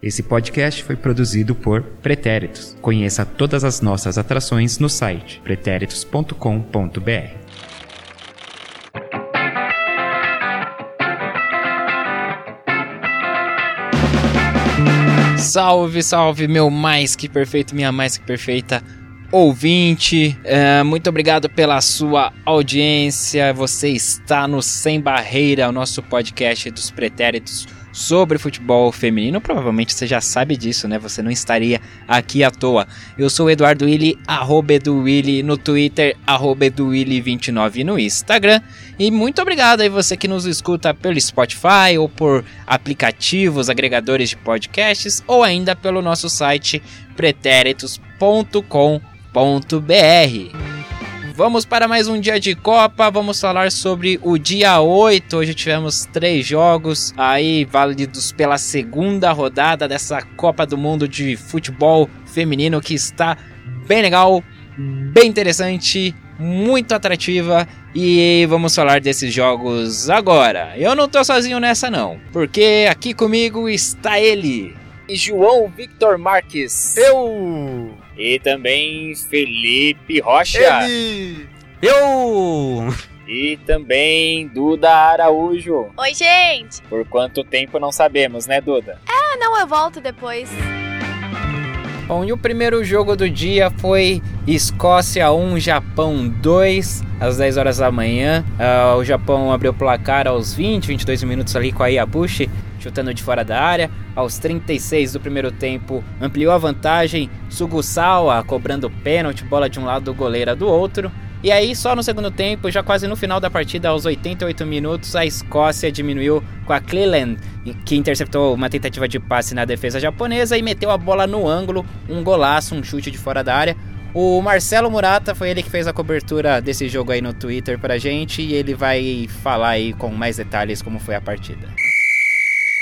Esse podcast foi produzido por Pretéritos. Conheça todas as nossas atrações no site pretéritos.com.br. Salve, salve, meu mais que perfeito, minha mais que perfeita ouvinte. É, muito obrigado pela sua audiência. Você está no Sem Barreira, o nosso podcast dos pretéritos sobre futebol feminino. Provavelmente você já sabe disso, né? Você não estaria aqui à toa. Eu sou o Eduardo Willi, arroba EduWilli no Twitter, arroba EduWilli29 no Instagram. E muito obrigado aí você que nos escuta pelo Spotify ou por aplicativos, agregadores de podcasts ou ainda pelo nosso site pretéritos.com.br. Vamos para mais um dia de Copa. Vamos falar sobre o dia 8. Hoje tivemos três jogos aí válidos pela segunda rodada dessa Copa do Mundo de futebol feminino que está bem legal, bem interessante, muito atrativa e vamos falar desses jogos agora. Eu não tô sozinho nessa não, porque aqui comigo está ele, João Victor Marques. Eu! E também Felipe Rocha. Ele! Eu! E também Duda Araújo. Oi, gente! Por quanto tempo não sabemos, né, Duda? Ah, não, eu volto depois. Bom, e o primeiro jogo do dia foi Escócia 1, Japão 2, às 10 horas da manhã. Uh, o Japão abriu o placar aos 20, 22 minutos ali com a Iabushi chutando de fora da área. Aos 36 do primeiro tempo, ampliou a vantagem. Sugusawa cobrando pênalti, bola de um lado, goleira do outro. E aí, só no segundo tempo, já quase no final da partida, aos 88 minutos, a Escócia diminuiu com a Cleland, que interceptou uma tentativa de passe na defesa japonesa e meteu a bola no ângulo, um golaço, um chute de fora da área. O Marcelo Murata foi ele que fez a cobertura desse jogo aí no Twitter pra gente e ele vai falar aí com mais detalhes como foi a partida.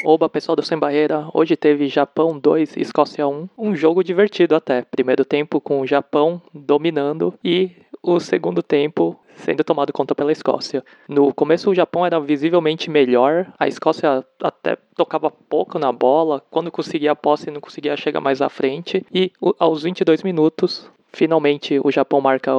Oba, pessoal do Sem Barreira, hoje teve Japão 2 Escócia 1, um jogo divertido até. Primeiro tempo com o Japão dominando e o segundo tempo sendo tomado conta pela Escócia. No começo o Japão era visivelmente melhor, a Escócia até tocava pouco na bola, quando conseguia a posse não conseguia chegar mais à frente. E aos 22 minutos Finalmente, o Japão marca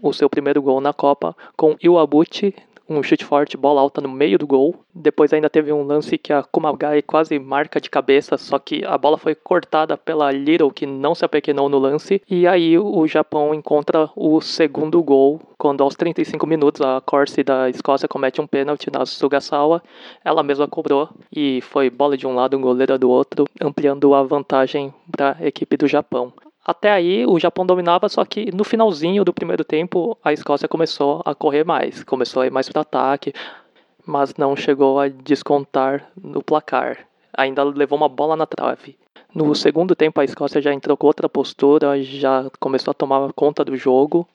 o seu primeiro gol na Copa com Iwabuchi um chute forte, bola alta no meio do gol. Depois ainda teve um lance que a Kumagai quase marca de cabeça, só que a bola foi cortada pela Little, que não se apequenou no lance. E aí o Japão encontra o segundo gol, quando aos 35 minutos a Corsi da Escócia comete um pênalti na Sugasawa. Ela mesma cobrou e foi bola de um lado, um goleiro do outro, ampliando a vantagem para a equipe do Japão. Até aí o Japão dominava, só que no finalzinho do primeiro tempo a Escócia começou a correr mais, começou a ir mais para ataque, mas não chegou a descontar no placar. Ainda levou uma bola na trave. No segundo tempo a Escócia já entrou com outra postura, já começou a tomar conta do jogo.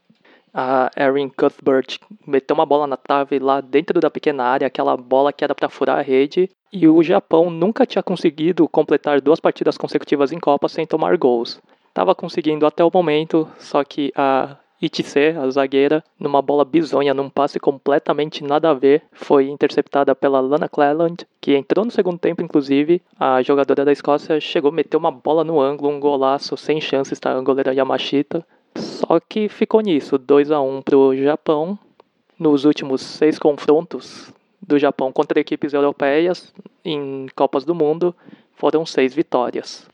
A Erin Cuthbert meteu uma bola na trave lá dentro da pequena área, aquela bola que era para furar a rede. E o Japão nunca tinha conseguido completar duas partidas consecutivas em Copa sem tomar gols estava conseguindo até o momento, só que a Itse, a zagueira, numa bola bizonha, num passe completamente nada a ver, foi interceptada pela Lana Cleland, que entrou no segundo tempo, inclusive. A jogadora da Escócia chegou a meter uma bola no ângulo, um golaço, sem chances, tá? A goleira Yamashita. Só que ficou nisso, 2 a 1 pro Japão. Nos últimos seis confrontos do Japão contra equipes europeias em Copas do Mundo, foram seis vitórias.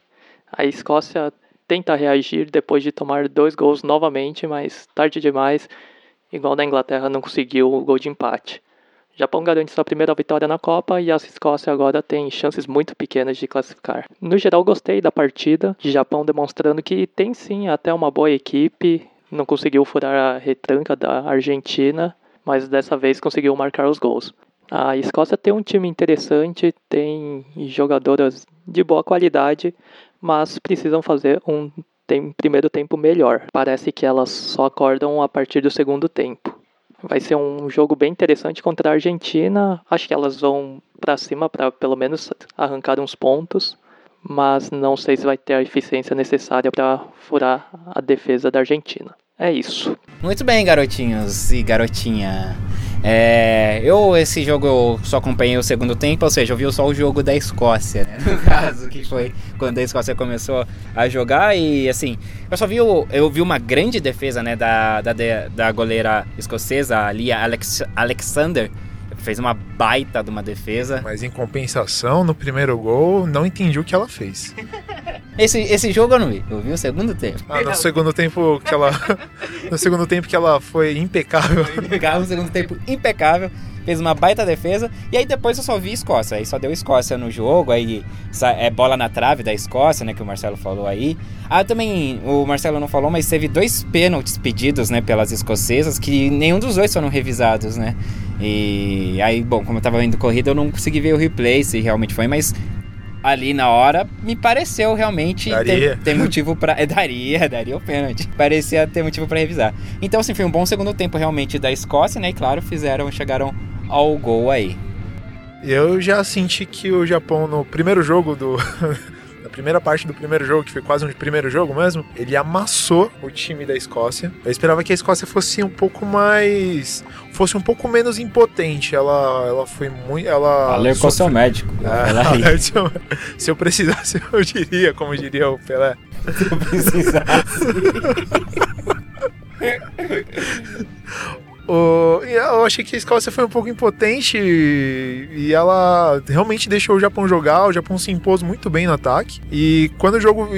A Escócia tenta reagir depois de tomar dois gols novamente, mas tarde demais, igual da Inglaterra não conseguiu o gol de empate. Japão garante sua primeira vitória na Copa e a Escócia agora tem chances muito pequenas de classificar. No geral, gostei da partida, de Japão demonstrando que tem sim até uma boa equipe, não conseguiu furar a retranca da Argentina, mas dessa vez conseguiu marcar os gols. A Escócia tem um time interessante, tem jogadoras de boa qualidade, mas precisam fazer um tem, primeiro tempo melhor. Parece que elas só acordam a partir do segundo tempo. Vai ser um jogo bem interessante contra a Argentina. Acho que elas vão para cima para pelo menos arrancar uns pontos, mas não sei se vai ter a eficiência necessária para furar a defesa da Argentina. É isso. Muito bem, garotinhos e garotinha. É, eu, esse jogo, eu só acompanhei o segundo tempo, ou seja, eu vi só o jogo da Escócia, né? No caso, que foi quando a Escócia começou a jogar e, assim, eu só vi, eu vi uma grande defesa, né, da, da, da goleira escocesa, a Lia Alex, Alexander, fez uma baita de uma defesa. Mas em compensação, no primeiro gol, não entendi o que ela fez. Esse, esse jogo eu não vi, eu vi o segundo tempo. Ah, no segundo tempo que ela. no segundo tempo que ela foi impecável. Impecável, no segundo tempo impecável. Fez uma baita defesa. E aí depois eu só vi Escócia. Aí só deu Escócia no jogo. Aí é bola na trave da Escócia, né? Que o Marcelo falou aí. Ah, também o Marcelo não falou, mas teve dois pênaltis pedidos, né? Pelas escocesas, que nenhum dos dois foram revisados, né? E aí, bom, como eu tava vendo corrida, eu não consegui ver o replay se realmente foi, mas ali na hora me pareceu realmente ter, ter, motivo para é, daria, daria o pênalti. Parecia ter motivo para revisar. Então assim, foi um bom segundo tempo realmente da Escócia, né? E claro, fizeram, chegaram ao gol aí. Eu já senti que o Japão no primeiro jogo do primeira parte do primeiro jogo, que foi quase um primeiro jogo mesmo, ele amassou o time da Escócia. Eu esperava que a Escócia fosse um pouco mais. fosse um pouco menos impotente. Ela, ela foi muito. Ela. Alertou seu médico. É. Se eu precisasse, eu diria, como diria o Pelé. Se eu precisasse. O, eu achei que a Escócia foi um pouco impotente e, ela realmente deixou o Japão jogar. O Japão se impôs muito bem no ataque. E quando o jogo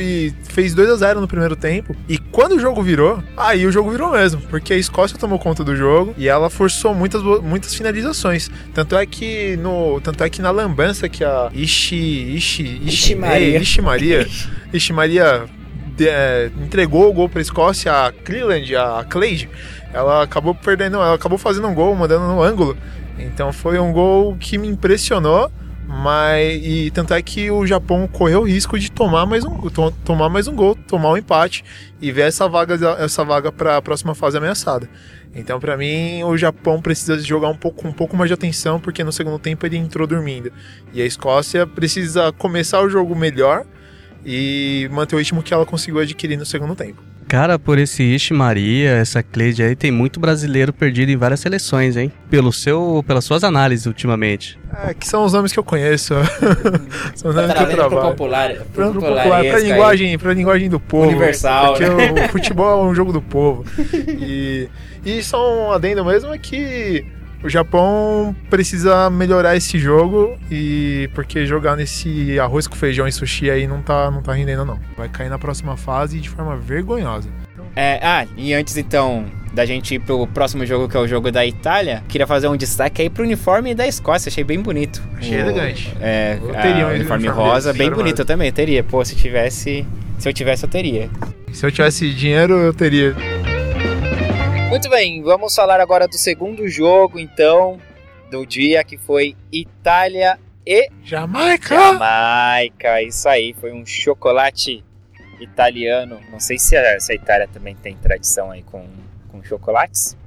fez 2 a 0 no primeiro tempo, e quando o jogo virou, aí o jogo virou mesmo, porque a Escócia tomou conta do jogo e ela forçou muitas, muitas finalizações. Tanto é que no, tanto é que na lambança que a Ishi Ishi Ishi Maria, Ishi Maria é, entregou o gol para a Escócia, a Cleland, a Clade ela acabou perdendo, ela acabou fazendo um gol, mandando no ângulo. Então foi um gol que me impressionou, mas e tanto é que o Japão correu o risco de tomar mais um, to, tomar mais um gol, tomar um empate e ver essa vaga essa vaga para a próxima fase ameaçada. Então, para mim, o Japão precisa jogar um pouco, um pouco mais de atenção, porque no segundo tempo ele entrou dormindo. E a Escócia precisa começar o jogo melhor e manter o ritmo que ela conseguiu adquirir no segundo tempo. Cara, por esse Ishi Maria, essa Cleide aí, tem muito brasileiro perdido em várias seleções, hein? Pelo seu, pelas suas análises ultimamente. É, que são os nomes que eu conheço. são os nomes que eu trabalho. Popular, pro popular, pra linguagem, pra linguagem do povo. Universal. Porque né? o, futebol é um jogo do povo. E, e só um adendo mesmo é que o Japão precisa melhorar esse jogo e porque jogar nesse arroz com feijão e sushi aí não tá, não tá rendendo não. Vai cair na próxima fase de forma vergonhosa. É, ah, e antes então da gente ir pro próximo jogo, que é o jogo da Itália, queria fazer um destaque aí pro uniforme da Escócia, achei bem bonito. Achei o, elegante. É, eu teria um uniforme, uniforme rosa, bem bonito, eu também teria. Pô, se tivesse, se eu tivesse eu teria. Se eu tivesse dinheiro, eu teria. Muito bem, vamos falar agora do segundo jogo, então, do dia, que foi Itália e Jamaica. Jamaica, isso aí, foi um chocolate italiano. Não sei se a, se a Itália também tem tradição aí com, com chocolates,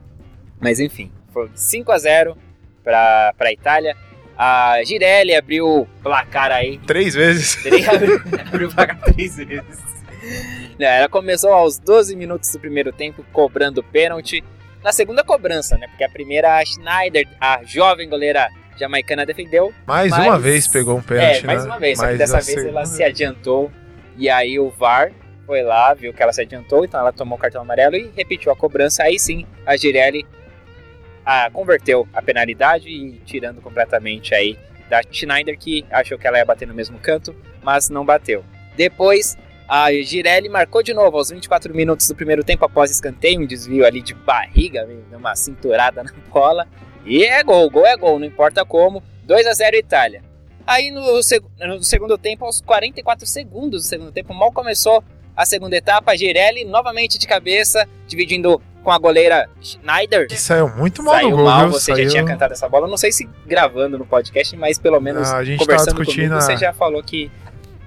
mas enfim, foi 5 a 0 para a Itália. A Girelli abriu o placar aí. Três vezes. abriu o placar três vezes. É, ela começou aos 12 minutos do primeiro tempo cobrando pênalti. Na segunda cobrança, né? Porque a primeira a Schneider, a jovem goleira jamaicana, defendeu. Mais mas... uma vez pegou um pênalti. É, mais né? uma vez. Só que dessa vez ela se adiantou. E aí o VAR foi lá, viu que ela se adiantou, então ela tomou o cartão amarelo e repetiu a cobrança. Aí sim, a Girelli a, converteu a penalidade e tirando completamente aí da Schneider, que achou que ela ia bater no mesmo canto, mas não bateu. Depois, a Girelli marcou de novo aos 24 minutos do primeiro tempo após escanteio, um desvio ali de barriga, uma cinturada na bola. E é gol, gol é gol, não importa como. 2 a 0 Itália. Aí no, seg no, segundo tempo, aos 44 segundos do segundo tempo, mal começou a segunda etapa, Girelli novamente de cabeça, dividindo com a goleira Schneider. Que saiu muito mal saiu no gol, mal, viu? você saiu... já tinha cantado essa bola, não sei se gravando no podcast, mas pelo menos ah, conversando comigo, a... você já falou que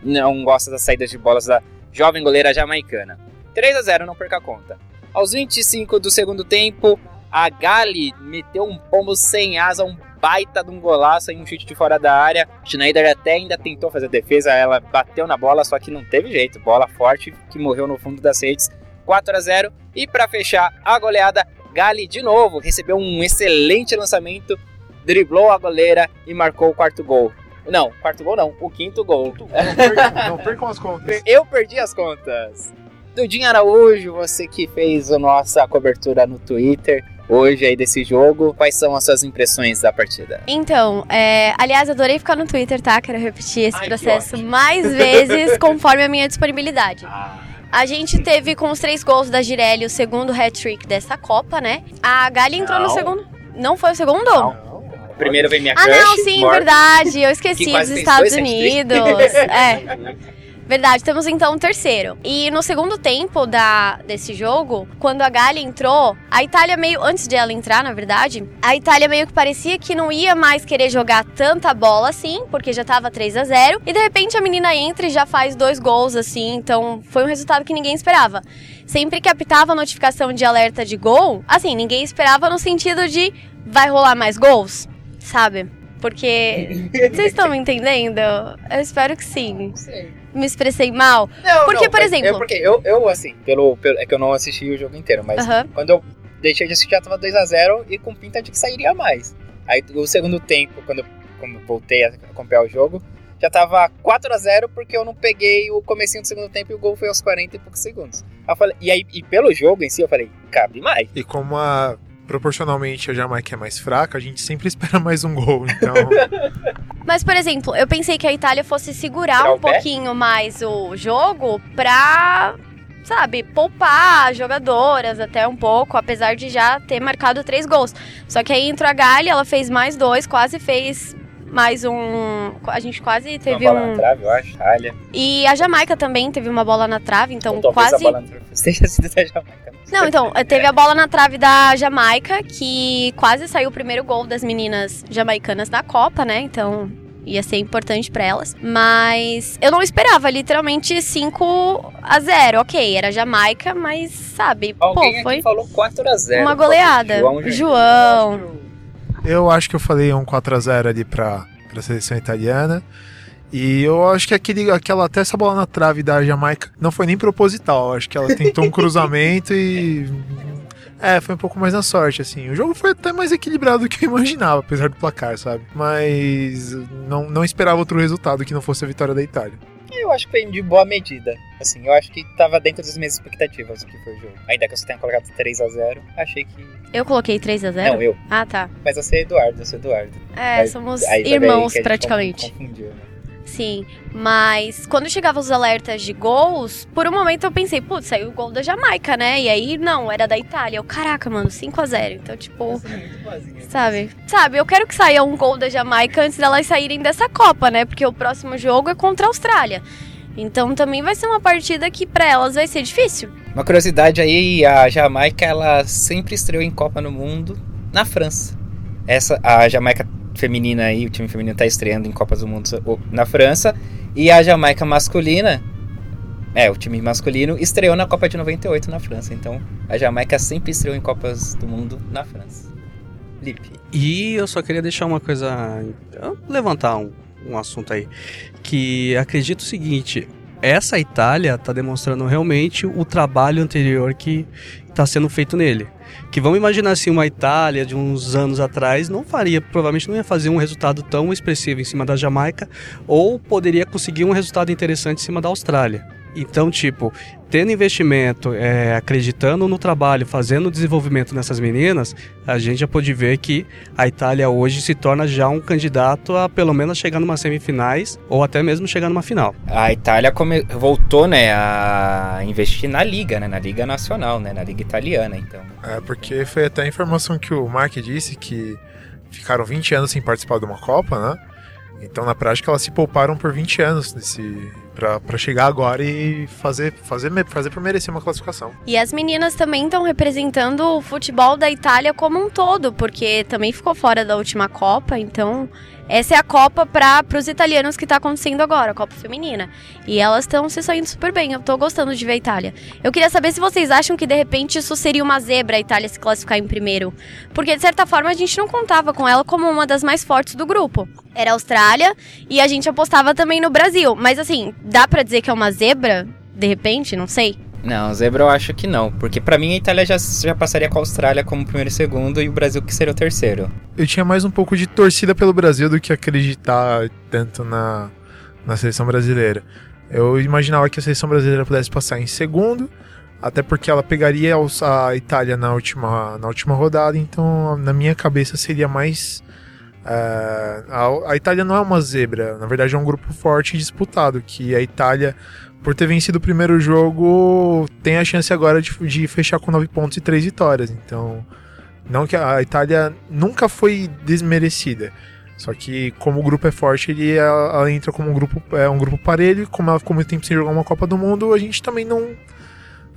não gosta das saídas de bolas da jovem goleira jamaicana. 3 a 0 não perca a conta. Aos 25 do segundo tempo, a Gali meteu um pombo sem asa, um baita de um golaço em um chute de fora da área. Schneider até ainda tentou fazer defesa, ela bateu na bola, só que não teve jeito. Bola forte que morreu no fundo das redes. 4 a 0 e para fechar a goleada, Gali, de novo, recebeu um excelente lançamento, driblou a goleira e marcou o quarto gol. Não, quarto gol não, o quinto gol. Não percam as contas. Eu perdi as contas. Dudinho Araújo, você que fez a nossa cobertura no Twitter hoje aí desse jogo, quais são as suas impressões da partida? Então, é, aliás, adorei ficar no Twitter, tá? Quero repetir esse Ai, processo mais vezes conforme a minha disponibilidade. Ah, A gente teve com os três gols da Girelli o segundo hat-trick dessa Copa, né? A Gali entrou no Não. segundo. Não foi o segundo? Não. Primeiro vem minha Ah, crush, não, sim, Morgan, verdade. Eu que esqueci dos Estados Unidos. é. Verdade, temos então o terceiro. E no segundo tempo da, desse jogo, quando a Gali entrou, a Itália meio. Antes de ela entrar, na verdade, a Itália meio que parecia que não ia mais querer jogar tanta bola assim, porque já tava 3 a 0 E de repente a menina entra e já faz dois gols, assim. Então foi um resultado que ninguém esperava. Sempre que apitava a notificação de alerta de gol, assim, ninguém esperava no sentido de vai rolar mais gols, sabe? Porque. Vocês estão me entendendo? Eu espero que sim. Me expressei mal? Não, Porque, não, por mas exemplo- Eu, porque eu, eu assim, pelo, pelo- É que eu não assisti o jogo inteiro, mas Aham. quando eu deixei de assistir já tava 2x0 e com pinta de que sairia mais. Aí o segundo tempo, quando eu, quando eu voltei a acompanhar o jogo, já tava 4x0 porque eu não peguei o comecinho do segundo tempo e o gol foi aos 40 e poucos segundos. Aí falei, e aí, e pelo jogo em si, eu falei, cabe mais. E como a, proporcionalmente a Jamaica é mais fraca, a gente sempre espera mais um gol. Então, Mas, por exemplo, eu pensei que a Itália fosse segurar um pouquinho mais o jogo pra, sabe, poupar jogadoras até um pouco, apesar de já ter marcado três gols. Só que aí entrou a Gali, ela fez mais dois, quase fez mais um. A gente quase teve Uma bola na um. trave, eu acho. Alha. E a Jamaica também teve uma bola na trave, então Ou quase. a bola na trave seja sido da Jamaica. sei. Não, então, teve a bola na trave da Jamaica, que quase saiu o primeiro gol das meninas jamaicanas na Copa, né? Então, ia ser importante pra elas. Mas eu não esperava, literalmente 5 a 0 Ok, era Jamaica, mas sabe, Alguém pô, foi falou 4x0. uma goleada. João. João. Eu acho que eu falei um 4x0 ali pra, pra seleção italiana. E eu acho que aquele, aquela, até essa bola na trave da Jamaica não foi nem proposital. Eu acho que ela tentou um cruzamento e. É, foi um pouco mais na sorte, assim. O jogo foi até mais equilibrado do que eu imaginava, apesar do placar, sabe? Mas não, não esperava outro resultado que não fosse a vitória da Itália. Eu acho que foi de boa medida. Assim, eu acho que tava dentro das minhas expectativas o que foi o jogo. Ainda que você tenha colocado 3x0, achei que. Eu coloquei 3 a 0 Não, eu. Ah, tá. Mas você é Eduardo, eu sou Eduardo. É, Aí- somos aí irmãos a praticamente. Confundiu, né? Sim, mas quando chegavam os alertas de gols, por um momento eu pensei, putz, saiu o gol da Jamaica, né? E aí, não, era da Itália. Eu, caraca, mano, 5 a 0 Então, tipo, sabe? Sabe, eu quero que saia um gol da Jamaica antes delas saírem dessa Copa, né? Porque o próximo jogo é contra a Austrália. Então também vai ser uma partida que pra elas vai ser difícil. Uma curiosidade aí, a Jamaica, ela sempre estreou em Copa no Mundo na França. Essa, a Jamaica feminina aí, o time feminino tá estreando em Copas do Mundo na França. E a Jamaica masculina, é, o time masculino, estreou na Copa de 98 na França. Então, a Jamaica sempre estreou em Copas do Mundo na França. Lipe. E eu só queria deixar uma coisa. levantar um, um assunto aí. Que acredito o seguinte: essa Itália está demonstrando realmente o trabalho anterior que está sendo feito nele. Que vamos imaginar assim, uma Itália de uns anos atrás não faria, provavelmente não ia fazer um resultado tão expressivo em cima da Jamaica, ou poderia conseguir um resultado interessante em cima da Austrália. Então, tipo, tendo investimento, é, acreditando no trabalho, fazendo o desenvolvimento nessas meninas, a gente já pode ver que a Itália hoje se torna já um candidato a pelo menos chegar numa semifinais ou até mesmo chegar numa final. A Itália come- voltou, né, a investir na Liga, né, na Liga Nacional, né, na Liga Italiana, então... É, porque foi até a informação que o Mark disse que ficaram 20 anos sem participar de uma Copa, né? Então, na prática, elas se pouparam por 20 anos nesse para chegar agora e fazer, fazer, fazer por merecer uma classificação. E as meninas também estão representando o futebol da Itália como um todo, porque também ficou fora da última Copa, então essa é a Copa para os italianos que está acontecendo agora, a Copa Feminina. E elas estão se saindo super bem, eu tô gostando de ver a Itália. Eu queria saber se vocês acham que de repente isso seria uma zebra a Itália se classificar em primeiro. Porque de certa forma a gente não contava com ela como uma das mais fortes do grupo. Era a Austrália e a gente apostava também no Brasil. Mas assim, dá pra dizer que é uma zebra? De repente, não sei. Não, zebra eu acho que não, porque pra mim a Itália já, já passaria com a Austrália como primeiro e segundo e o Brasil que seria o terceiro. Eu tinha mais um pouco de torcida pelo Brasil do que acreditar tanto na, na seleção brasileira. Eu imaginava que a seleção brasileira pudesse passar em segundo, até porque ela pegaria a Itália na última, na última rodada, então na minha cabeça seria mais. é, a, a Itália não é uma zebra, na verdade é um grupo forte e disputado, que a Itália, por ter vencido o primeiro jogo, tem a chance agora de, de fechar com 9 pontos e 3 vitórias. Então, não que a Itália nunca foi desmerecida. Só que como o grupo é forte, ele ela, ela entra como um grupo é um grupo parelho, e como ela ficou muito tempo sem jogar uma Copa do Mundo, a gente também não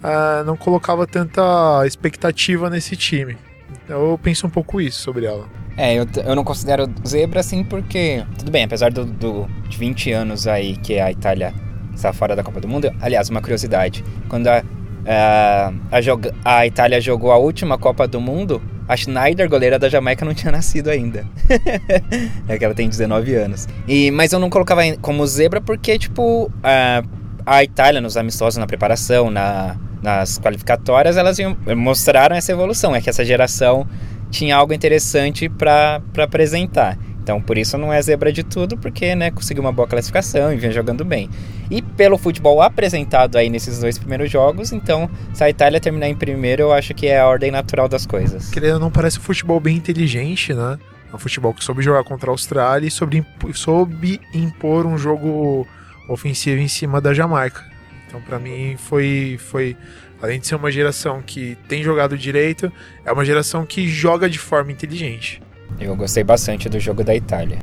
ah, não colocava tanta expectativa nesse time. Então eu penso um pouco isso sobre ela. É, eu, eu não considero zebra assim porque, tudo bem, apesar do, do, de 20 anos aí que a Itália está fora da Copa do Mundo, aliás, uma curiosidade, quando a, a, a, joga- a Itália jogou a última Copa do Mundo, a Schneider, goleira da Jamaica, não tinha nascido ainda. é que ela tem 19 anos. E, mas eu não colocava como zebra porque, tipo, a, a Itália nos amistosos, na preparação, na, nas qualificatórias, elas iam- mostraram essa evolução. É que essa geração tinha algo interessante para apresentar. Então, por isso não é zebra de tudo, porque, né, conseguiu uma boa classificação e vinha jogando bem. E pelo futebol apresentado aí nesses dois primeiros jogos, então, se a Itália terminar em primeiro, eu acho que é a ordem natural das coisas. Querendo não, parece um futebol bem inteligente, né? É um futebol que soube jogar contra a Austrália e soube, soube impor um jogo ofensivo em cima da Jamaica. Então, pra mim, foi, foi. Além de ser uma geração que tem jogado direito, é uma geração que joga de forma inteligente. Eu gostei bastante do jogo da Itália.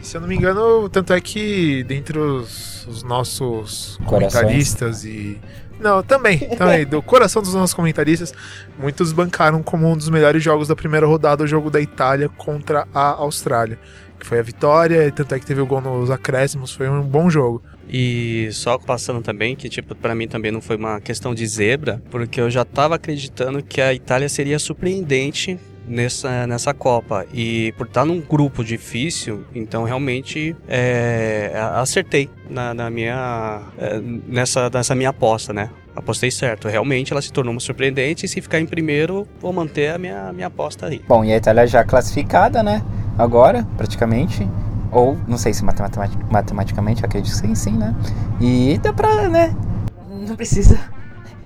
Se eu não me engano, tanto é que dentre os, os nossos Corações. comentaristas e. Não, também, também, do coração dos nossos comentaristas, muitos bancaram como um dos melhores jogos da primeira rodada o jogo da Itália contra a Austrália. Que foi a vitória, e tanto é que teve o gol nos acréscimos, foi um bom jogo. E só passando também, que tipo, para mim também não foi uma questão de zebra, porque eu já tava acreditando que a Itália seria surpreendente nessa, nessa Copa. E por estar num grupo difícil, então realmente é, acertei na, na minha, é, nessa, nessa minha aposta, né? Apostei certo. Realmente ela se tornou uma surpreendente e se ficar em primeiro, vou manter a minha, minha aposta aí. Bom, e a Itália já classificada, né? Agora, praticamente. Ou, não sei se matemat- matematicamente, acredito que sim, sim, né? E dá pra, né? Não precisa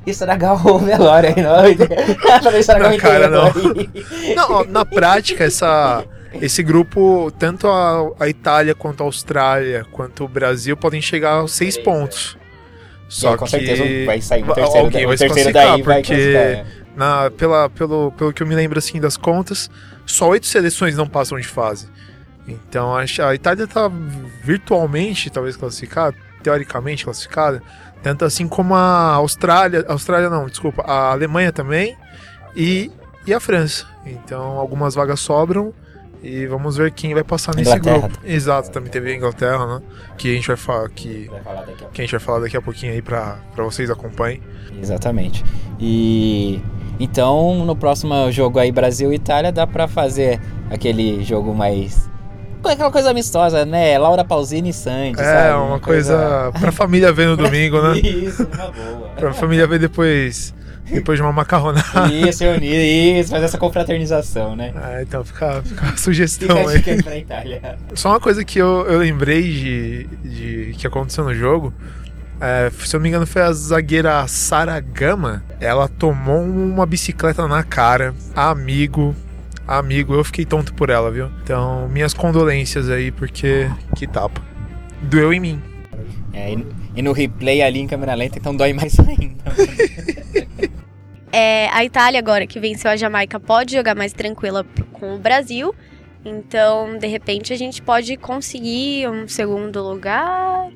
estragar o velório aí, não. pra não estragar Não, o cara, não. Não, na prática, essa, esse grupo, tanto a, a Itália quanto a Austrália, quanto o Brasil, podem chegar aos seis pontos. Só É, com que certeza vai sair o terceiro, alguém da- vai o terceiro daí porque classificar. na, pela, pelo, pelo que eu me lembro assim das contas, só oito seleções não passam de fase. Então acho- a Itália está virtualmente, talvez classificada, teoricamente classificada, tanto assim como a Austrália, Austrália não, desculpa, a Alemanha também e, e a França. Então algumas vagas sobram e vamos ver quem vai passar nesse Inglaterra. grupo. Exato, também teve a Inglaterra, né? Que a gente vai falar que, Vai falar daqui a que a gente vai falar daqui a pouquinho aí para vocês acompanhem. Exatamente. E então no próximo jogo aí Brasil e Itália dá pra fazer aquele jogo mais aquela coisa amistosa, né? Laura Pausini e Sandy, É, sabe? uma coisa pra família ver no domingo, né? Isso, uma boa. Pra família ver depois, depois de uma macarronada. Isso, reunir, isso, fazer essa confraternização, né? Ah, então fica, fica a Fica sugestão a aí. dica aí pra Itália. Só uma coisa que eu, eu lembrei de, de que aconteceu no jogo. é, se eu não me engano, foi a zagueira Sara Gama. Ela tomou uma bicicleta na cara. Amigo. Amigo, eu fiquei tonto por ela, viu? Então, minhas condolências aí, porque que tapa. Doeu em mim. É, e, no replay ali em câmera lenta, então dói mais ainda. É, a Itália agora que venceu a Jamaica pode jogar mais tranquila com o Brasil. Então, de repente, a gente pode conseguir um segundo lugar.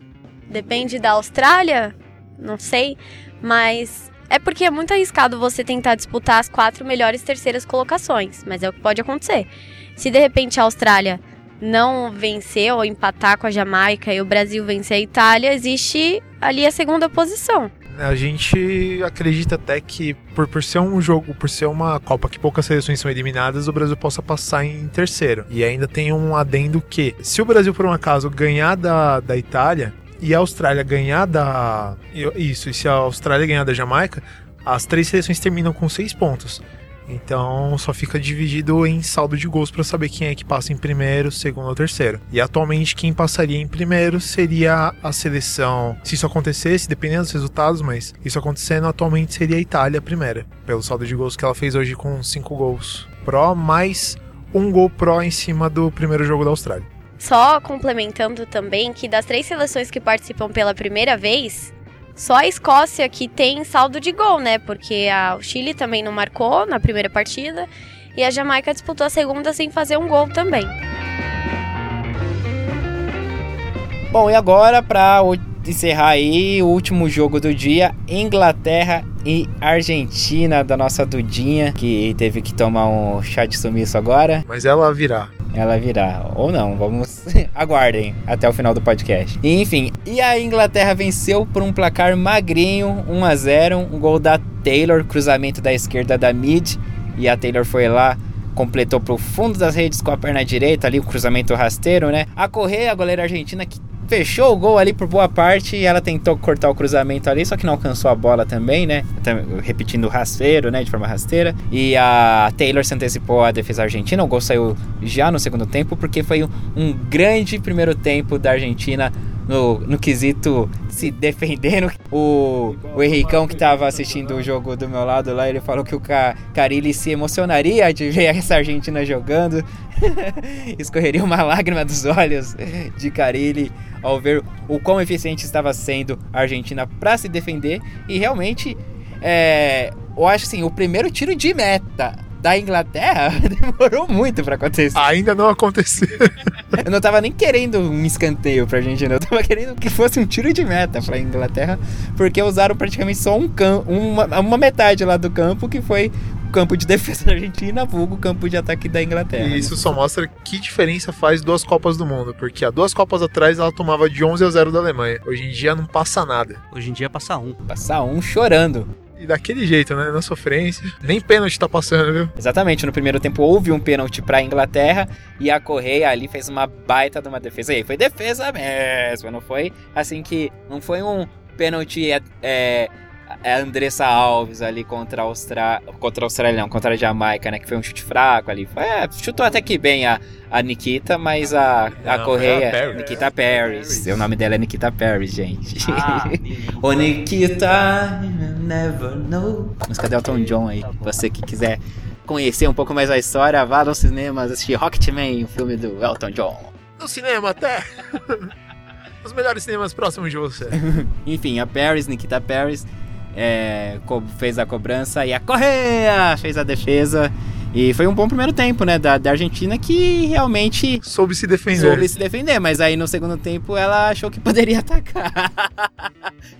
Depende da Austrália, não sei. Mas é porque é muito arriscado você tentar disputar as quatro melhores terceiras colocações. Mas é o que pode acontecer. Se de repente a Austrália não vencer ou empatar com a Jamaica e o Brasil vencer a Itália, existe ali a segunda posição. A gente acredita até que por, por ser um jogo, por ser uma Copa que poucas seleções são eliminadas, o Brasil possa passar em terceiro. E ainda tem um adendo que, se o Brasil por um acaso ganhar da, da Itália, e a Austrália ganhar da. Isso, e se a Austrália ganhar da Jamaica, as três seleções terminam com seis pontos. Então só fica dividido em saldo de gols para saber quem é que passa em primeiro, segundo ou terceiro. E atualmente quem passaria em primeiro seria a seleção. Se isso acontecesse, dependendo dos resultados, mas isso acontecendo, atualmente seria a Itália a primeira, pelo saldo de gols que ela fez hoje com cinco gols pró, mais um gol pró em cima do primeiro jogo da Austrália. Só complementando também que das três seleções que participam pela primeira vez, só a Escócia que tem saldo de gol, né? Porque a, o Chile também não marcou na primeira partida e a Jamaica disputou a segunda sem fazer um gol também. Bom, e agora para encerrar aí o último jogo do dia, Inglaterra e Argentina da nossa Dudinha, que teve que tomar um chá de sumiço agora. Mas ela virá. Ela virá. Ou não, vamos. Aguardem até o final do podcast. Enfim, e a Inglaterra venceu por um placar magrinho, 1 a 0 um gol da Taylor, cruzamento da esquerda da mid. E a Taylor foi lá, completou pro fundo das redes com a perna direita ali, o cruzamento rasteiro, né? A correr, a goleira argentina que fechou o gol ali por boa parte e ela tentou cortar o cruzamento ali, só que não alcançou a bola também, né? Repetindo rasteiro, né? De forma rasteira. E a Taylor se antecipou à defesa argentina. O gol saiu já no segundo tempo, porque foi um grande primeiro tempo da Argentina no, no quesito se defendendo. O, o Henricão que tava assistindo o jogo do meu lado lá, ele falou que o Carilli se emocionaria de ver essa Argentina jogando. Escorreria uma lágrima dos olhos de Carilli ao ver o quão eficiente estava sendo a Argentina para se defender. E realmente, é, eu acho assim, o primeiro tiro de meta da Inglaterra demorou muito para acontecer. Ainda não aconteceu. eu não tava nem querendo um escanteio pra Argentina, eu tava querendo que fosse um tiro de meta pra Inglaterra, porque usaram praticamente só um campo, uma, uma metade lá do campo que foi o campo de defesa da Argentina, vulgo campo de ataque da Inglaterra. E isso só mostra que diferença faz duas Copas do Mundo, porque há duas Copas atrás ela tomava de 11 a 0 da Alemanha. Hoje em dia não passa nada. Hoje em dia passa um. Passa um chorando. E daquele jeito, né? Na sofrência. Nem pênalti tá passando, viu? Exatamente. No primeiro tempo houve um pênalti pra Inglaterra e a Correia ali fez uma baita de uma defesa. E aí foi defesa mesmo. Não foi assim que. Não foi um pênalti. É, é, a Andressa Alves ali contra a Austrália, contra a Austrália, não, contra a Jamaica, né? Que foi um chute fraco ali. Foi, é, chutou até que bem a, a Nikita, mas a, a não, Correia. É a Paris. Nikita Paris. O nome dela é Nikita Paris, gente. Ah, Ô Nikita, never know. Música do Elton John aí. Você que quiser conhecer um pouco mais a história, vá nos cinemas assistir Rocketman, o filme do Elton John. No cinema até! Os melhores cinemas próximos de você. Enfim, a Paris, Nikita Paris é, fez a cobrança e a Correia fez a defesa. E foi um bom primeiro tempo, né, da, da Argentina que realmente soube se defender. Soube se defender, mas aí no segundo tempo ela achou que poderia atacar.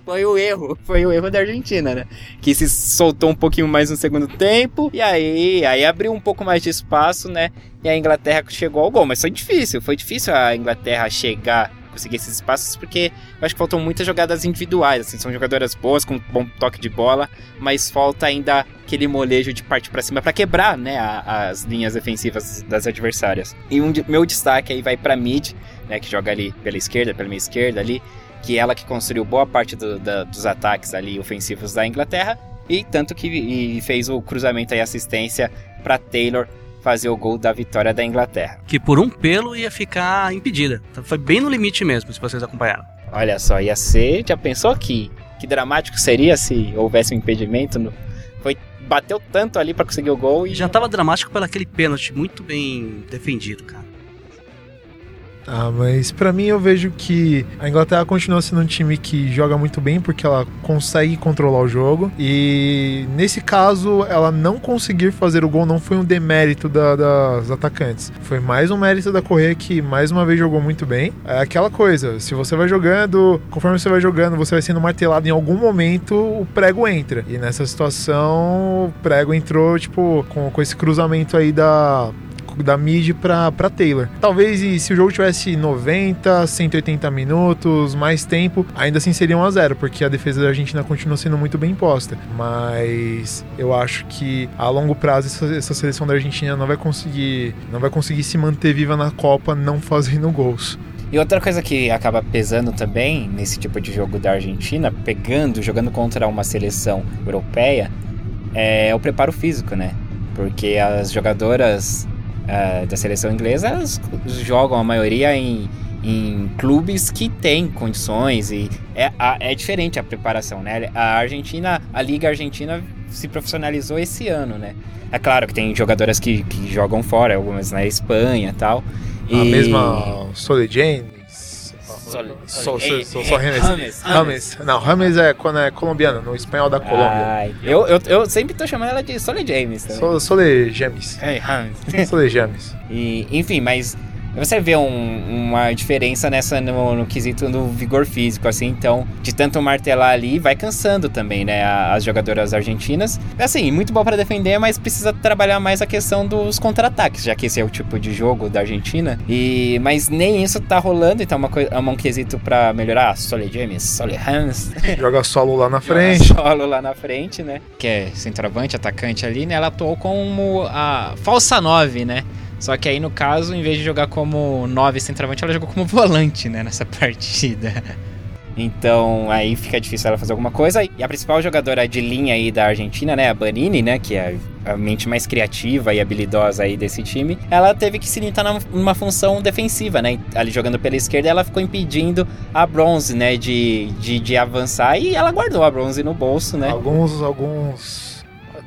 foi o erro, foi o erro da Argentina, né? Que se soltou um pouquinho mais no segundo tempo e aí, aí abriu um pouco mais de espaço, né? E a Inglaterra chegou ao gol, mas foi difícil, foi difícil a Inglaterra chegar conseguir esses espaços, porque eu acho que faltam muitas jogadas individuais, assim, são jogadoras boas, com bom toque de bola, mas falta ainda aquele molejo de parte para cima para quebrar, né, a, as linhas defensivas das adversárias. E um meu destaque aí vai para mid, né, que joga ali pela esquerda, pela minha esquerda ali, que é ela que construiu boa parte do, da, dos ataques ali ofensivos da Inglaterra, e tanto que e fez o cruzamento e assistência para Taylor fazer o gol da vitória da Inglaterra. Que por um pelo ia ficar impedida. Então foi bem no limite mesmo, se vocês acompanharam. Olha só, ia ser. Já pensou que, que dramático seria se houvesse um impedimento? No, foi bateu tanto ali para conseguir o gol e. Já tava dramático pelo aquele pênalti muito bem defendido, cara. Ah, mas para mim eu vejo que a Inglaterra continua sendo um time que joga muito bem porque ela consegue controlar o jogo e nesse caso ela não conseguir fazer o gol não foi um demérito da, das atacantes, foi mais um mérito da Correia que mais uma vez jogou muito bem. É aquela coisa, se você vai jogando, conforme você vai jogando, você vai sendo martelado em algum momento, o prego entra. E nessa situação, o prego entrou tipo com, com esse cruzamento aí da da mid pra, pra Taylor. Talvez se o jogo tivesse 90, 180 minutos, mais tempo, ainda assim seria 1 a 0 porque a defesa da Argentina continua sendo muito bem posta. Mas eu acho que a longo prazo essa, essa seleção da Argentina não vai conseguir não vai conseguir se manter viva na Copa não fazendo gols. E outra coisa que acaba pesando também nesse tipo de jogo da Argentina, pegando, jogando contra uma seleção europeia, é o preparo físico, né? Porque as jogadoras uh, da seleção inglesa elas jogam a maioria em, em clubes que têm condições e é, é diferente a preparação, né? A Argentina, a Liga Argentina se profissionalizou esse ano, né? É claro que tem jogadoras que, que jogam fora, algumas na Espanha e tal. A e... mesma Sole Jane, Só, só, Rames. Rames. Não, Rames é quando é colombiana, no espanhol da Colômbia. Ai, eu, eu, eu sempre tô chamando ela de Sole James. Também. Sole James. Rames. Sole James. E, enfim, mas você vê um, uma diferença nessa no, no, quesito do vigor físico, assim, então, de tanto martelar ali, vai cansando também, né, as jogadoras argentinas. Assim, muito bom para defender, mas precisa trabalhar mais a questão dos contra-ataques, já que esse é o tipo de jogo da Argentina. E mas nem isso tá rolando, então é uma coisa, é um quesito para melhorar. Sole James, Sole Hans. Joga solo lá na frente. Joga solo lá na frente, né? Que é centroavante, atacante ali, né? Ela atuou como a falsa 9, né? Só que aí, no caso, em vez de jogar como 9 centroavante, ela jogou como volante, né, nessa partida. Então, aí fica difícil ela fazer alguma coisa. E a principal jogadora de linha aí da Argentina, né, a Banini, né, que é a mente mais criativa e habilidosa aí desse time, ela teve que se limitar numa função defensiva, né? Ali jogando pela esquerda, ela ficou impedindo a Bronze, né, de, de, de avançar e ela guardou a Bronze no bolso, né? Alguns, alguns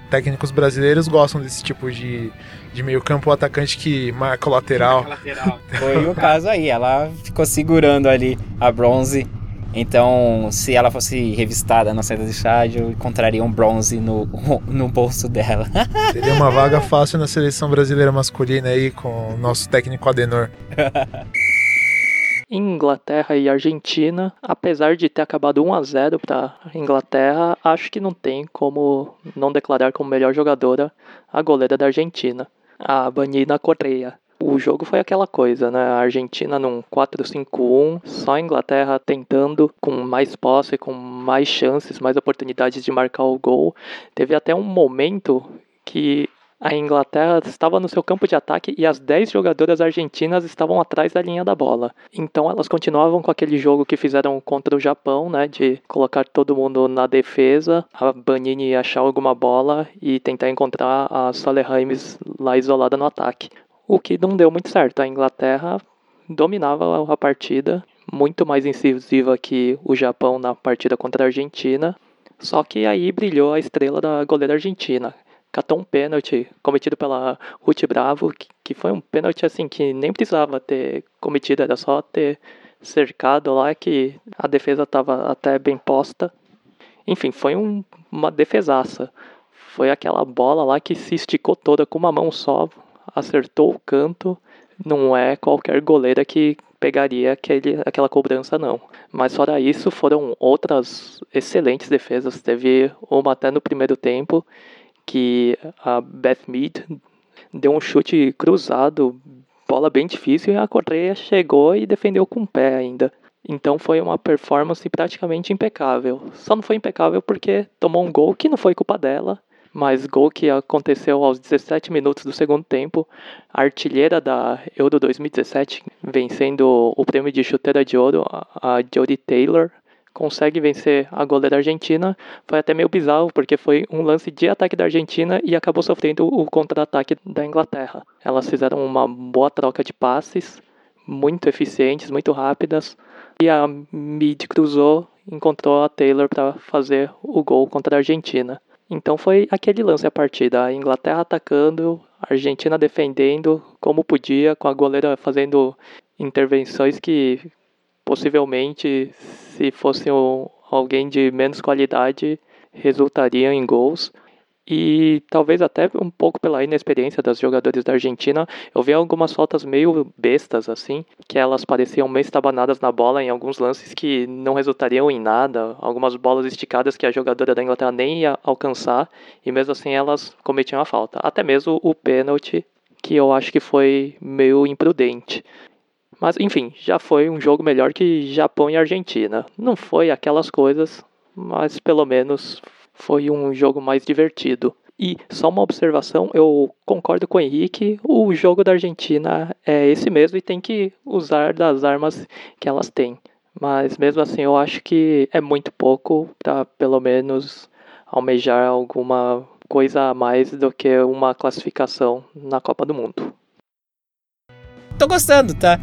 técnicos brasileiros gostam desse tipo de de meio campo, o atacante que marca o lateral. lateral. Foi o caso aí, ela ficou segurando ali a bronze. Então, se ela fosse revistada na saída do estádio, encontraria um bronze no, no bolso dela. Teria uma vaga fácil na seleção brasileira masculina aí com o nosso técnico Adenor. Inglaterra e Argentina, apesar de ter acabado 1 a 0 para Inglaterra, acho que não tem como não declarar como melhor jogadora a goleira da Argentina a Banina Correia. O jogo foi aquela coisa, né? A Argentina num 4-5-1, só a Inglaterra tentando com mais posse, com mais chances, mais oportunidades de marcar o gol. Teve até um momento que a Inglaterra estava no seu campo de ataque e as 10 jogadoras argentinas estavam atrás da linha da bola. Então elas continuavam com aquele jogo que fizeram contra o Japão, né, de colocar todo mundo na defesa, a Banini achar alguma bola e tentar encontrar a Sole Raimes lá isolada no ataque. O que não deu muito certo. A Inglaterra dominava a partida, muito mais incisiva que o Japão na partida contra a Argentina. Só que aí brilhou a estrela da goleira argentina, catou um pênalti cometido pela Ruth Bravo, que, que foi um pênalti assim que nem precisava ter cometido, era só ter cercado lá que a defesa estava até bem posta. Enfim, foi um, uma defesaça. Foi aquela bola lá que se esticou toda com uma mão só, acertou o canto. Não é qualquer goleira que pegaria aquele, aquela cobrança, não. Mas fora isso, foram outras excelentes defesas. Teve uma até no primeiro tempo que a Beth Mead deu um chute cruzado, bola bem difícil, e a Correia chegou e defendeu com o pé ainda. Então foi uma performance praticamente impecável. Só não foi impecável porque tomou um gol que não foi culpa dela, mas gol que aconteceu aos 17 minutos do segundo tempo. A artilheira da Euro 2017, vencendo o prêmio de chuteira de ouro, a Jodie Taylor, consegue vencer a goleira argentina. Foi até meio bizarro, porque foi um lance de ataque da Argentina e acabou sofrendo o contra-ataque da Inglaterra. Elas fizeram uma boa troca de passes, muito eficientes, muito rápidas. E a Mid cruzou, encontrou a Taylor para fazer o gol contra a Argentina. Então foi aquele lance a partida, a Inglaterra atacando, a Argentina defendendo como podia, com a goleira fazendo intervenções que possivelmente, se fosse um, alguém de menos qualidade, resultaria em gols. E talvez até um pouco pela inexperiência das jogadores da Argentina, eu vi algumas faltas meio bestas, assim, que elas pareciam meio estabanadas na bola em alguns lances que não resultariam em nada, algumas bolas esticadas que a jogadora da Inglaterra nem ia alcançar, e mesmo assim elas cometiam a falta. Até mesmo o pênalti, que eu acho que foi meio imprudente. Mas enfim, já foi um jogo melhor que Japão e Argentina. Não foi aquelas coisas, mas pelo menos foi um jogo mais divertido. E só uma observação, eu concordo com o Henrique, o jogo da Argentina é esse mesmo e tem que usar das armas que elas têm. Mas mesmo assim eu acho que é muito pouco para pelo menos almejar alguma coisa a mais do que uma classificação na Copa do Mundo. Tô gostando, tá?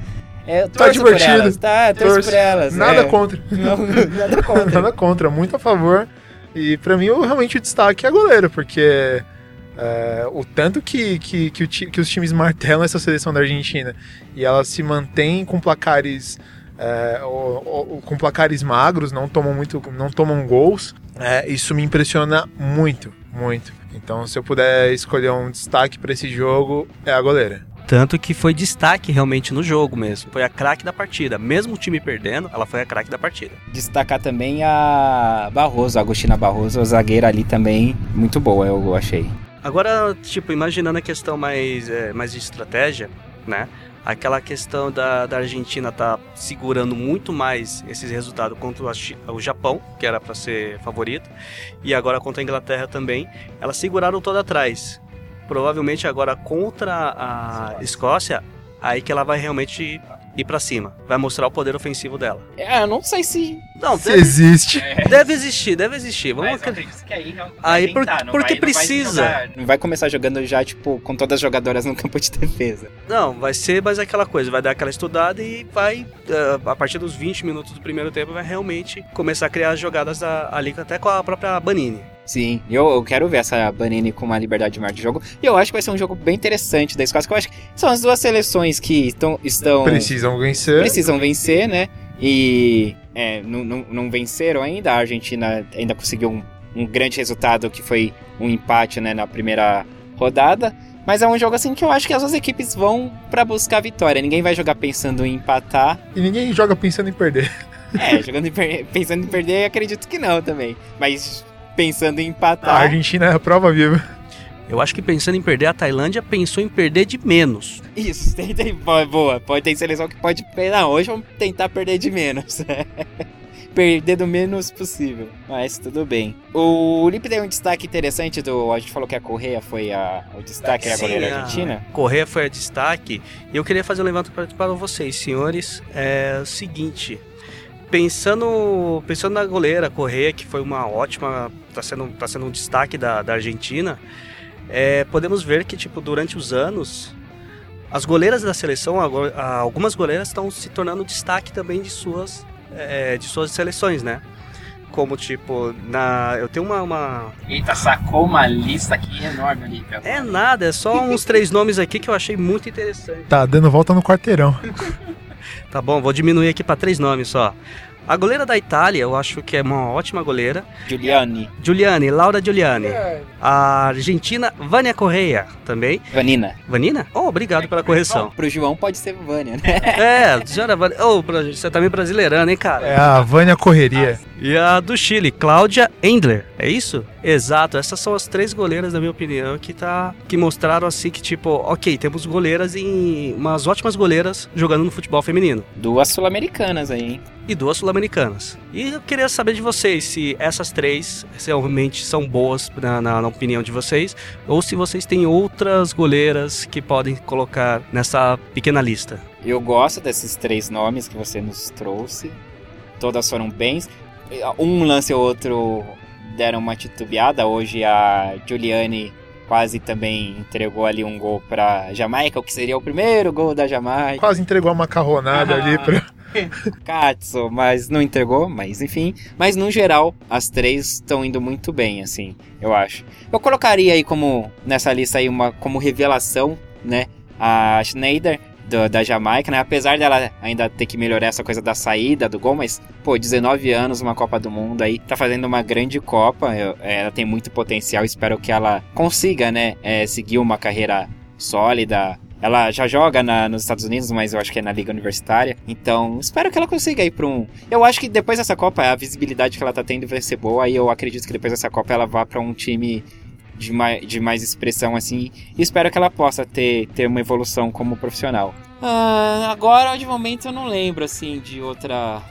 É, eu Tá por divertido. elas, tá? Torço Torço. por elas. Nada é. contra. Não, nada contra. Nada contra, muito a favor. E pra mim, o, realmente o destaque é a goleira, porque é, o tanto que, que, que, o que os times martelam essa seleção da Argentina e ela se mantém com placares. é, o- o- com placares magros, não tomam muito, não tomam gols. é, isso me impressiona muito, muito. Então, se eu puder escolher um destaque pra esse jogo, é a goleira. Tanto que foi destaque realmente no jogo mesmo. Foi a craque da partida. Mesmo o time perdendo, ela foi a craque da partida. Destacar também a Barroso, a Agostina Barroso, a zagueira ali também, muito boa, eu achei. Agora, tipo, imaginando a questão mais, é, mais de estratégia, né? Aquela questão da, da Argentina tá segurando muito mais esses resultados contra o, o Japão, que era para ser favorito, e agora contra a Inglaterra também. Elas seguraram toda atrás. Provavelmente agora contra a Escócia, aí que ela vai realmente ir para cima. Vai mostrar o poder ofensivo dela. É, eu não sei se. Não, Se deve, existe. deve existir, deve existir. Vamos acreditar. Aí, por- porque precisa. Não vai começar jogando já, tipo, com todas as jogadoras no campo de defesa. Não, vai ser mais aquela coisa, vai dar aquela estudada e vai, eh, a partir dos 20 minutos do primeiro tempo, vai realmente começar a criar as jogadas da- ali até com a própria Banini. Sim, eu, eu quero ver essa Banini com uma liberdade maior de jogo. E eu acho que vai ser um jogo bem interessante da Escócia, que eu acho que são as duas seleções que tão, estão. Precisam vencer. precisam vencer, né? E é, não, não, não venceram ainda. A Argentina ainda conseguiu um, um grande resultado que foi um empate né, na primeira rodada. Mas é um jogo assim que eu acho que as duas equipes vão pra buscar a vitória. Ninguém vai jogar pensando em empatar. E ninguém joga pensando em perder. É, jogando em per- pensando em perder, acredito que não também. Mas pensando em A empatar. Argentina é a prova viva. Eu acho que pensando em perder, a Tailândia pensou em perder de menos. Isso, tem, tem, boa. Pode ter seleção que pode. Não, hoje vamos tentar perder de menos. perder do menos possível. Mas tudo bem. O Lipe deu um destaque interessante do. A gente falou que a Correia foi a, o destaque da goleira a- argentina. Correia foi a destaque. E eu queria fazer um levantamento para vocês, senhores. É o seguinte. Pensando, pensando na goleira Correia, que foi uma ótima. Está sendo, tá sendo um destaque da, da Argentina. é, podemos ver que, tipo, durante os anos. As goleiras da seleção, algumas goleiras estão se tornando destaque também de suas, é, de suas seleções, né? Como, tipo, na, eu tenho uma- uma, Eita, sacou uma lista aqui enorme ali. É nada, é só uns três nomes aqui que eu achei muito interessante. Tá dando volta no quarteirão. Tá bom, vou diminuir aqui pra três nomes só. A goleira da Itália, eu acho que é uma ótima goleira. Giuliani, Giuliani, Laura Giuliani. A Argentina, Vânia Correia, também. Vanina. Vanina? Oh, obrigado pela correção. Pro João pode ser Vânia, né? É, já era Vânia. Oh, você tá me brasileirando, hein, cara? É a Vânia Correria. E a do Chile, Cláudia Endler, é isso? Exato, essas são as três goleiras, na minha opinião, que tá que mostraram assim que tipo, ok, temos goleiras em umas ótimas goleiras jogando no futebol feminino Duas sul-americanas aí, hein? e duas sul-americanas. E eu queria saber de vocês se essas três realmente são boas na, na- na opinião de vocês ou se vocês têm outras goleiras que podem colocar nessa pequena lista. Eu gosto desses três nomes que você nos trouxe. Todas foram bens. Um lance ou outro deram uma titubeada. Hoje a Giuliani quase também entregou ali um gol pra Jamaica, o que seria o primeiro gol da Jamaica. Quase entregou uma macarronada Ah. ali pra. Katsu, mas não entregou, mas enfim. Mas no geral, as três estão indo muito bem, assim, eu acho. Eu colocaria aí como, nessa lista aí, uma como revelação, né? A Schneider, do- da Jamaica, né? Apesar dela ainda ter que melhorar essa coisa da saída do gol, mas, pô, 19 anos, uma Copa do Mundo aí, tá fazendo uma grande Copa. eu- é, ela tem muito potencial, espero que ela consiga, né? é, seguir uma carreira sólida. Ela já joga na- nos Estados Unidos, mas eu acho que é na Liga Universitária. Então, espero que ela consiga ir pra um. Eu acho que depois dessa Copa, a visibilidade que ela tá tendo vai ser boa. E eu acredito que depois dessa Copa ela vá pra um time de mais, de mais expressão, assim. E espero que ela possa ter, ter uma evolução como profissional. Ah, agora, de momento, eu não lembro, assim, de outra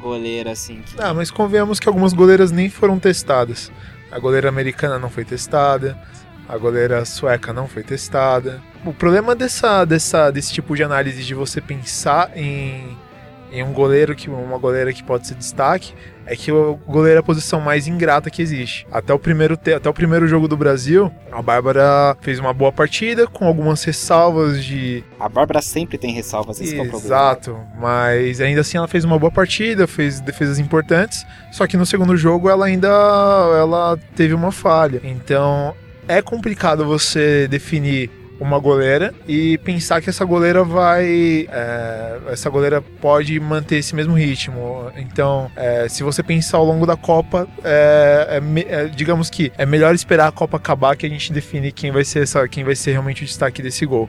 goleira, assim. Que... Ah, mas convenhamos que algumas goleiras nem foram testadas. A goleira americana não foi testada. A goleira sueca não foi testada. O problema dessa, dessa, desse tipo de análise de você pensar em, em um goleiro que uma goleira que pode ser destaque é que o goleiro é a posição mais ingrata que existe. Até o primeiro te- até o primeiro jogo do Brasil, a Bárbara fez uma boa partida com algumas ressalvas de A Bárbara sempre tem ressalvas, esse que é o problema. Exato, mas ainda assim ela fez uma boa partida, fez defesas importantes, só que no segundo jogo ela ainda ela teve uma falha. Então é complicado você definir uma goleira e pensar que essa goleira vai. é, essa goleira pode manter esse mesmo ritmo. Então, é, se você pensar ao longo da Copa, é, é é, digamos que é melhor esperar a Copa acabar que a gente define quem vai ser, essa, quem vai ser realmente o destaque desse gol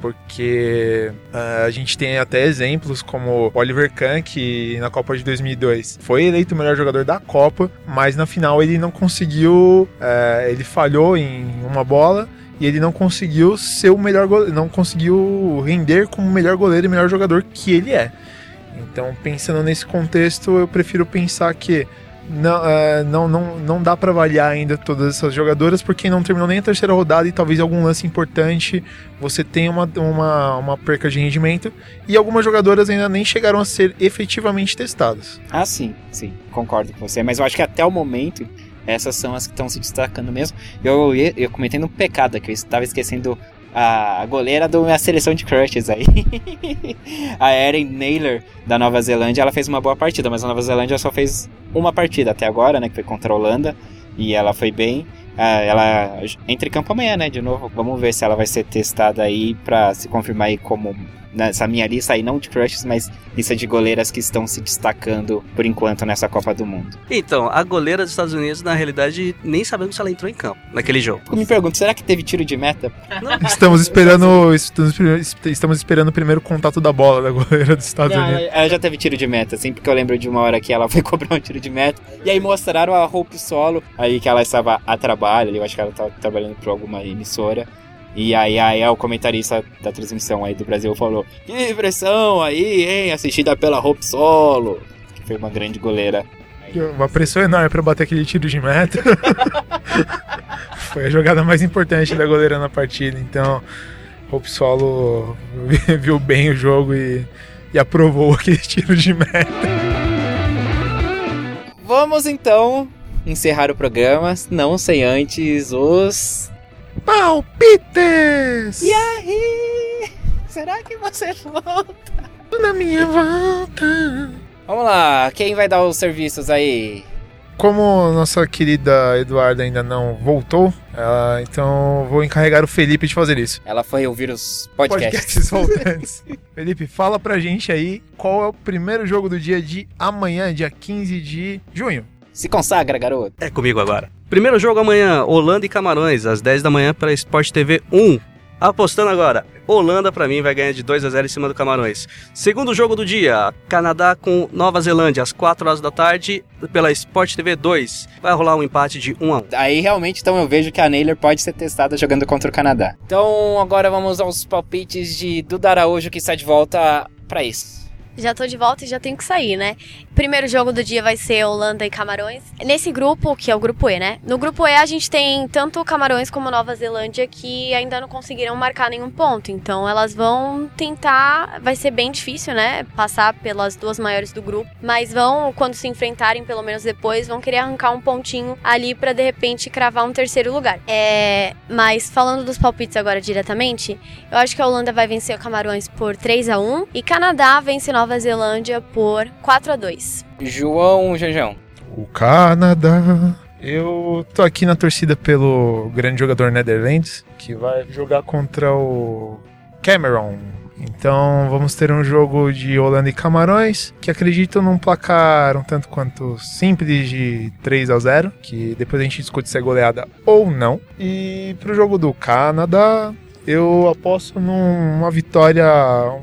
porque ah, a gente tem até exemplos como Oliver Kahn, que na Copa de 2002 foi eleito o melhor jogador da Copa, mas na final ele não conseguiu, eh, ele falhou em uma bola e ele não conseguiu ser o melhor goleiro, não conseguiu render como o melhor goleiro e melhor jogador que ele é. Então, pensando nesse contexto, eu prefiro pensar que não, eh, não, não, não dá para avaliar ainda todas essas jogadoras porque não terminou nem a terceira rodada e talvez algum lance importante você tenha uma, uma, uma perca de rendimento e algumas jogadoras ainda nem chegaram a ser efetivamente testadas. Ah, sim, sim, concordo com você. Mas eu acho que até o momento, essas são as que estão se destacando mesmo. Eu, eu comentei no pecado que eu estava esquecendo a goleira da minha seleção de crushes aí. a Erin Naylor, da Nova Zelândia, ela fez uma boa partida, mas a Nova Zelândia só fez uma partida até agora, né, que foi contra a Holanda, e ela foi bem. Ah, ela entra em campo amanhã, né, de novo. Vamos ver se ela vai ser testada aí pra se confirmar aí como nessa minha lista aí, não de crushes, mas lista de goleiras que estão se destacando por enquanto nessa Copa do Mundo. Então, a goleira dos Estados Unidos, na realidade, nem sabemos se ela entrou em campo naquele jogo. Eu me pergunto, será que teve tiro de meta? Estamos esperando, estamos, esperando o primeiro contato da bola da goleira dos Estados Não, Unidos. ela, já teve tiro de meta, assim, porque eu lembro de uma hora que ela foi cobrar um tiro de meta, e aí mostraram a Hope Solo, aí que ela estava a trabalho, eu acho que ela estava trabalhando para alguma emissora, e aí, aí o comentarista da transmissão aí do Brasil falou, que impressão aí, hein, assistida pela Hope Solo, que foi uma grande goleira. Uma pressão enorme para bater aquele tiro de meta. Foi a jogada mais importante da goleira na partida, então o Solo viu bem o jogo e, e aprovou aquele tiro de meta. Vamos então encerrar o programa, não sem antes os... Palpites! E aí? Será que você volta? Na minha volta. Vamos lá, quem vai dar os serviços aí? Como nossa querida Eduarda ainda não voltou, ela- então vou encarregar o Felipe de fazer isso. Ela foi ouvir os podcasts. Podcasts voltantes. Felipe, fala pra gente aí qual é o primeiro jogo do dia de amanhã, dia 15 de junho. Se consagra, garoto. É comigo agora. Primeiro jogo amanhã, Holanda e Camarões, às 10 da manhã pela Sport TV 1. Apostando agora, Holanda pra mim vai ganhar de 2 a 0 em cima do Camarões. Segundo jogo do dia, Canadá com Nova Zelândia às 4 horas da tarde pela Sport TV 2. Vai rolar um empate de 1 a 1. Aí realmente então eu vejo que a Naylor pode ser testada jogando contra o Canadá. Então agora vamos aos palpites de Duda Araújo que está de volta pra isso. Já tô de volta e já tenho que sair, né? Primeiro jogo do dia vai ser Holanda e Camarões. Nesse grupo, que é o grupo E, né? No grupo E a gente tem tanto Camarões como Nova Zelândia que ainda não conseguiram marcar nenhum ponto. Então elas vão tentar. Vai ser bem difícil, né? Passar pelas duas maiores do grupo. Mas vão, quando se enfrentarem, pelo menos depois, vão querer arrancar um pontinho ali pra de repente cravar um terceiro lugar. É. Mas falando dos palpites agora diretamente, eu acho que a Holanda vai vencer o Camarões por 3 a 1 e Canadá vence Nova Zelândia por 4 a 2 João Janjão. O Canadá. Eu tô aqui na torcida pelo grande jogador Netherlands, que vai jogar contra o Cameron. Então vamos ter um jogo de Holanda e Camarões, que acredito num placar um tanto quanto simples de 3 a 0 que depois a gente discute se é goleada ou não. E pro jogo do Canadá, eu aposto numa vitória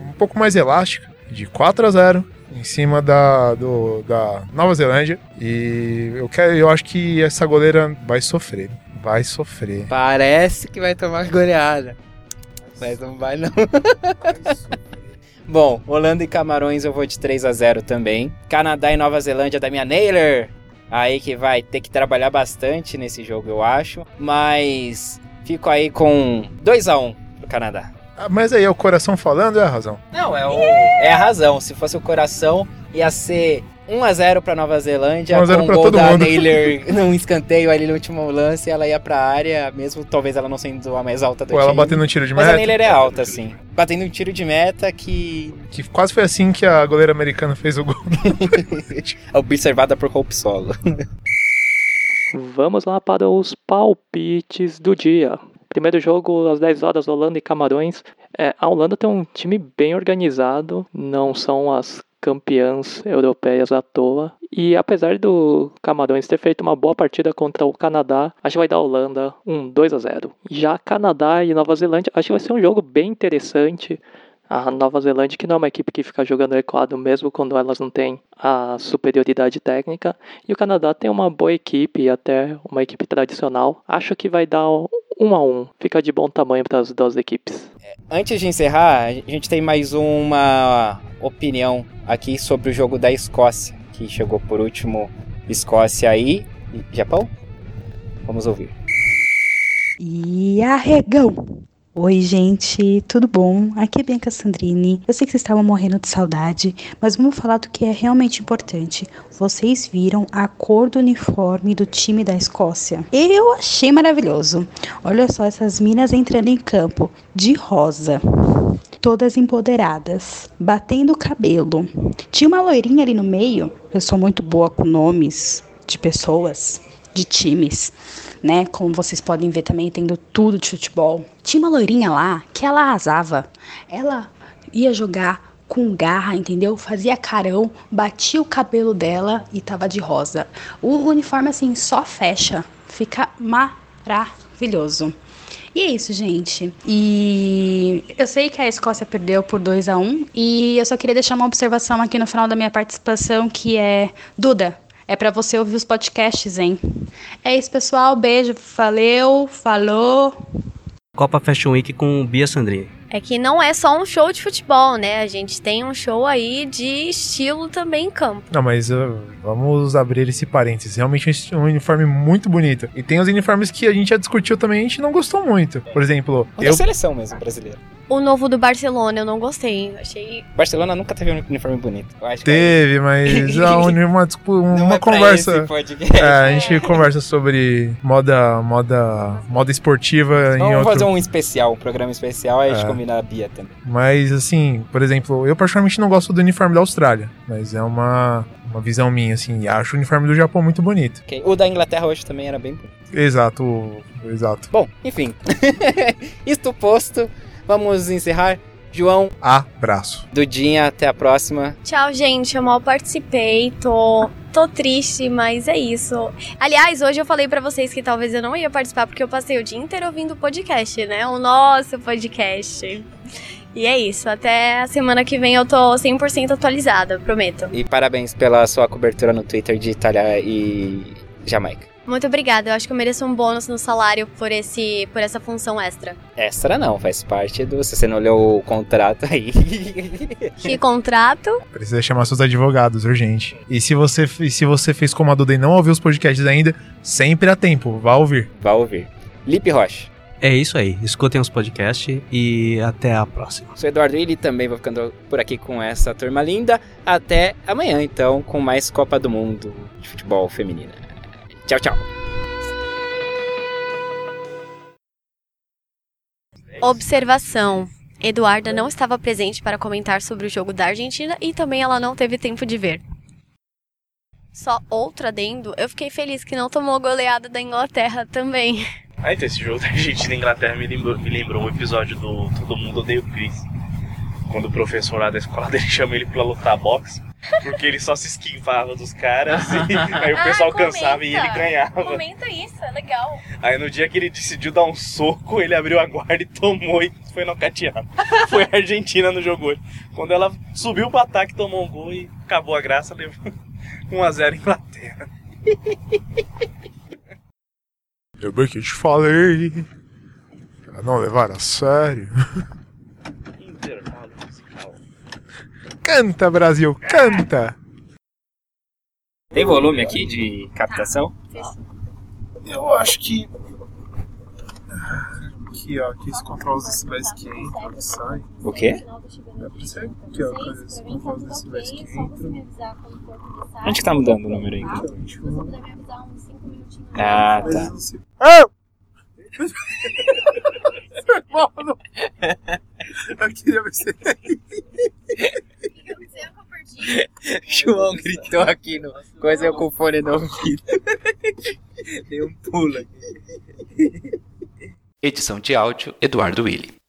um pouco mais elástica, de 4 a 0 em cima da, do, da Nova Zelândia. E eu, quero, eu acho que essa goleira vai sofrer. Vai sofrer. Parece que vai tomar goleada. Mas não vai não. Bom, Holanda e Camarões eu vou de 3 a 0 também. Canadá e Nova Zelândia da minha Naylor. Aí que vai ter que trabalhar bastante nesse jogo, eu acho. Mas Fico aí com 2 a 1 um pro Canadá. Ah, Mas aí é o coração falando ou é a razão? Não, é, o, é a razão. Se fosse o coração, ia ser 1x0 pra Nova Zelândia, 1 a 0 com o pra gol todo da mundo. Naylor num escanteio ali no último lance, ela ia pra área, mesmo talvez ela não sendo a mais alta do Ou ela batendo um tiro de Mas a meta? Naylor é alta, sim. Batendo um tiro de meta que Que quase foi assim que a goleira americana fez o gol. é observada por Hope Solo. Vamos lá para os palpites do dia. Primeiro jogo às 10 horas, Holanda e Camarões. É, a Holanda tem um time bem organizado, não são as campeãs europeias à toa. E apesar do Camarões ter feito uma boa partida contra o Canadá, acho que vai dar a Holanda um 2 a 0. Já Canadá e Nova Zelândia, acho que vai ser um jogo bem interessante. A Nova Zelândia, que não é uma equipe que fica jogando recuado mesmo quando elas não têm a superioridade técnica. E o Canadá tem uma boa equipe, até uma equipe tradicional. Acho que vai dar um a um. Fica de bom tamanho para as duas equipes. Antes de encerrar, a gente tem mais uma opinião aqui sobre o jogo da Escócia, que chegou por último Escócia e Japão. Vamos ouvir. E arregão! Oi, gente, tudo bom? Aqui é Bianca Sandrini. Eu sei que vocês estavam morrendo de saudade, mas vamos falar do que é realmente importante. Vocês viram a cor do uniforme do time da Escócia? Eu achei maravilhoso. Olha só essas minas entrando em campo de rosa. Todas empoderadas, batendo o cabelo. Tinha uma loirinha ali no meio. Eu sou muito boa com nomes de pessoas, de times né? Como vocês podem ver também, tendo tudo de futebol. Tinha uma loirinha lá que ela arrasava. Ela ia jogar com garra, entendeu? Fazia carão, batia o cabelo dela e tava de rosa. O uniforme assim só fecha, fica maravilhoso. E é isso, gente. E eu sei que a Escócia perdeu por 2 a 1 e eu só queria deixar uma observação aqui no final da minha participação que é Duda, é pra você ouvir os podcasts, hein? É isso, pessoal. Beijo. Valeu. Falou. Copa Fashion Week com Bia Sandrini. É que não é só um show de futebol, né? A gente tem um show aí de estilo também em campo. Não, mas uh, vamos abrir esse parênteses. Realmente um uniforme muito bonito. E tem os uniformes que a gente já discutiu também e a gente não gostou muito. Por exemplo, Da eu. seleção mesmo brasileira. O novo do Barcelona eu não gostei. Achei. Barcelona nunca teve um uniforme bonito. Eu acho que Teve, mas é uma, uma, discu- não uma é conversa. É, a gente conversa sobre moda, moda, moda esportiva em Vamos outro. fazer um especial, um programa especial, aí a gente É. combina a Bia também. Mas assim, por exemplo, eu particularmente não gosto do uniforme da Austrália, mas é uma, uma visão minha, assim, e acho o uniforme do Japão muito bonito. Ok. O da Inglaterra hoje também era bem bonito. Exato, exato. Bom, enfim. Isto posto, vamos encerrar. João, Abraço. Dudinha, até a próxima. Tchau, gente. Eu mal participei. Tô. Tô triste, mas é isso. Aliás, hoje eu falei pra vocês que talvez eu não ia participar porque eu passei o dia inteiro ouvindo o podcast, né? O nosso podcast. E é isso. Até a semana que vem eu tô 100% atualizada, prometo. E parabéns pela sua cobertura no Twitter de Itália e Jamaica. Muito obrigada. Eu acho que eu mereço um bônus no salário por esse por essa função extra. Extra não, faz parte do. Se você não olhou o contrato aí. Que contrato? Precisa chamar seus advogados, urgente. E se você, e se você fez como a Duda e não ouviu os podcasts ainda, sempre há tempo, vá ouvir. Vai ouvir. Lipe Rocha. É isso aí. Escutem os podcasts e até a próxima. Sou Eduardo Willi também vou ficando por aqui com essa turma linda. Até amanhã, então, com mais Copa do Mundo de futebol feminina. Tchau, tchau. Observação. Eduarda não estava presente para comentar sobre o jogo da Argentina e também ela não teve tempo de ver. Só outro adendo, eu fiquei feliz que não tomou goleada da Inglaterra também. Ah, então esse jogo da Argentina e Inglaterra me lembrou, me lembrou um episódio do Todo Mundo Odeia o Chris. Quando o professor lá da escola dele chama ele pra lutar boxe. Porque ele só se esquivava dos caras e aí o pessoal cansava e ele ganhava. Comenta isso, é legal. Aí no dia que ele decidiu dar um soco, ele abriu a guarda e tomou e foi nocauteado. Foi a Argentina no jogo hoje. Quando ela subiu pro ataque, tomou um gol e acabou a graça, levou 1x0 Inglaterra. Eu bem que te falei. Pra não levar a sério. Canta, Brasil, canta! Tem volume aqui de captação? Eu acho que. Aqui, ó, aqui os decibéis que entra, que sai. O quê? Dá pra ser aqui, ó, os decibéis que entra. Onde que tá mudando o número aí? 21. Ah, tá. Ah! Mano! Eu queria ver se João gritou aqui no coisa eu com fone no ouvido. Deu um pulo aqui. Edição de áudio Eduardo Willi.